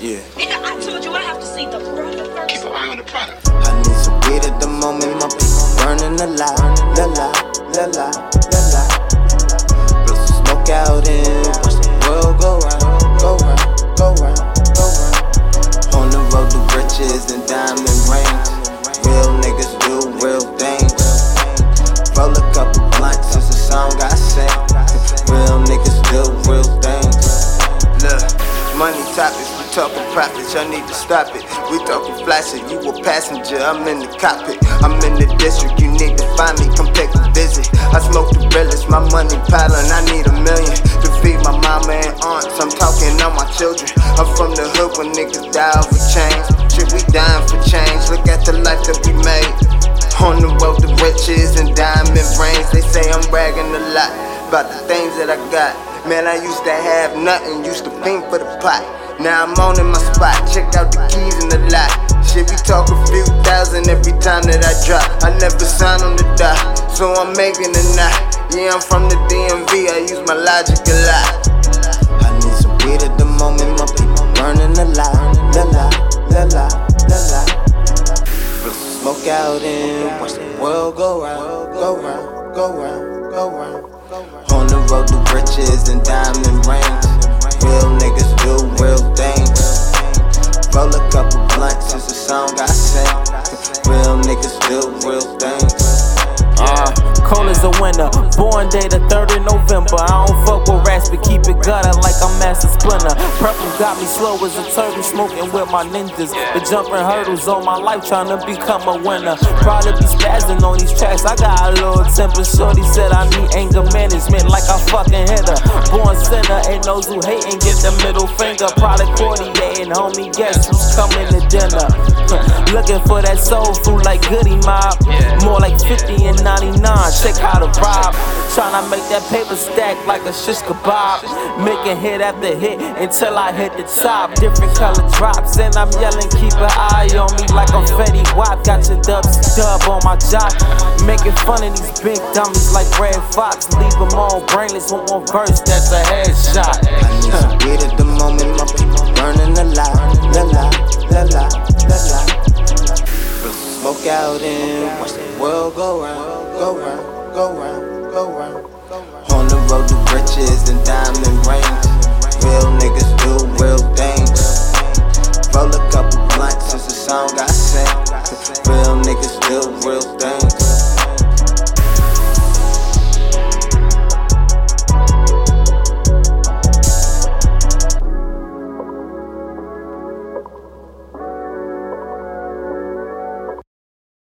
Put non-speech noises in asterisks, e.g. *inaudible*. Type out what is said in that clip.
Yeah. Nigga, I told you I have to see the product first. Keep an eye on the product. I need some weed at the moment, my people burning a lot, la la, la la, la talking profits, y'all need to stop it. We talking flashing, you a passenger, I'm in the cockpit. I'm in the district, you need to find me, come take a visit. I smoke the realest, my money piling, I need a million to feed my mama and aunts. I'm talking on my children. I'm from the hood when niggas die over change. Shit, we dying for change. Look at the life that we made. On the road to riches and diamond rings. They say I'm bragging a lot about the things that I got. Man, I used to have nothing, used to think for the pot. Now I'm on in my spot, check out the keys in the lot. Shit, we talk a few thousand every time that I drop. I never sign on the dot, so I'm making a knot. Yeah, I'm from the DMV, I use my logic a lot. I need some weed at the moment, my people burning a lot. La la, la la, la la. Smoke out and watch the world go round, go round, go round, go round. On the road to riches and diamond rings. Roll a couple blunts, it's a song I sing. Real niggas do real things. Uh, cold as a winter. Born day the 3rd of November. I don't fuck with rats, but keep it gutter like I'm Master Splinter. Purple got me slow as a turtle, smoking with my ninjas. Been jumping hurdles all my life, trying to become a winner. Probably be spazzing on these tracks. I got a little temper. Shorty said I need anger management those who hate and get the middle finger. Product and homie. Guess who's coming to dinner? *laughs* Looking for that soul food like Goodie Mob. More like 50 and 99. Check how the vibe. Tryna make that paper stack like a shish kebab. Making hit after hit until I hit the top. Different color drops, and I'm yelling, keep an eye on me like I'm Fetty Wap. Got dubs, dub on my jock, Making fun of these big dummies like Redd Foxx. Leave them all brainless with one verse that's a headshot. I need some at the moment, my burning a lot, la la, la la, la la. Smoke out and watch the world go round, go round, go round, go round. On the road to riches and diamond rings. Real niggas do real things. Roll a couple blunts since the song got real, real thing.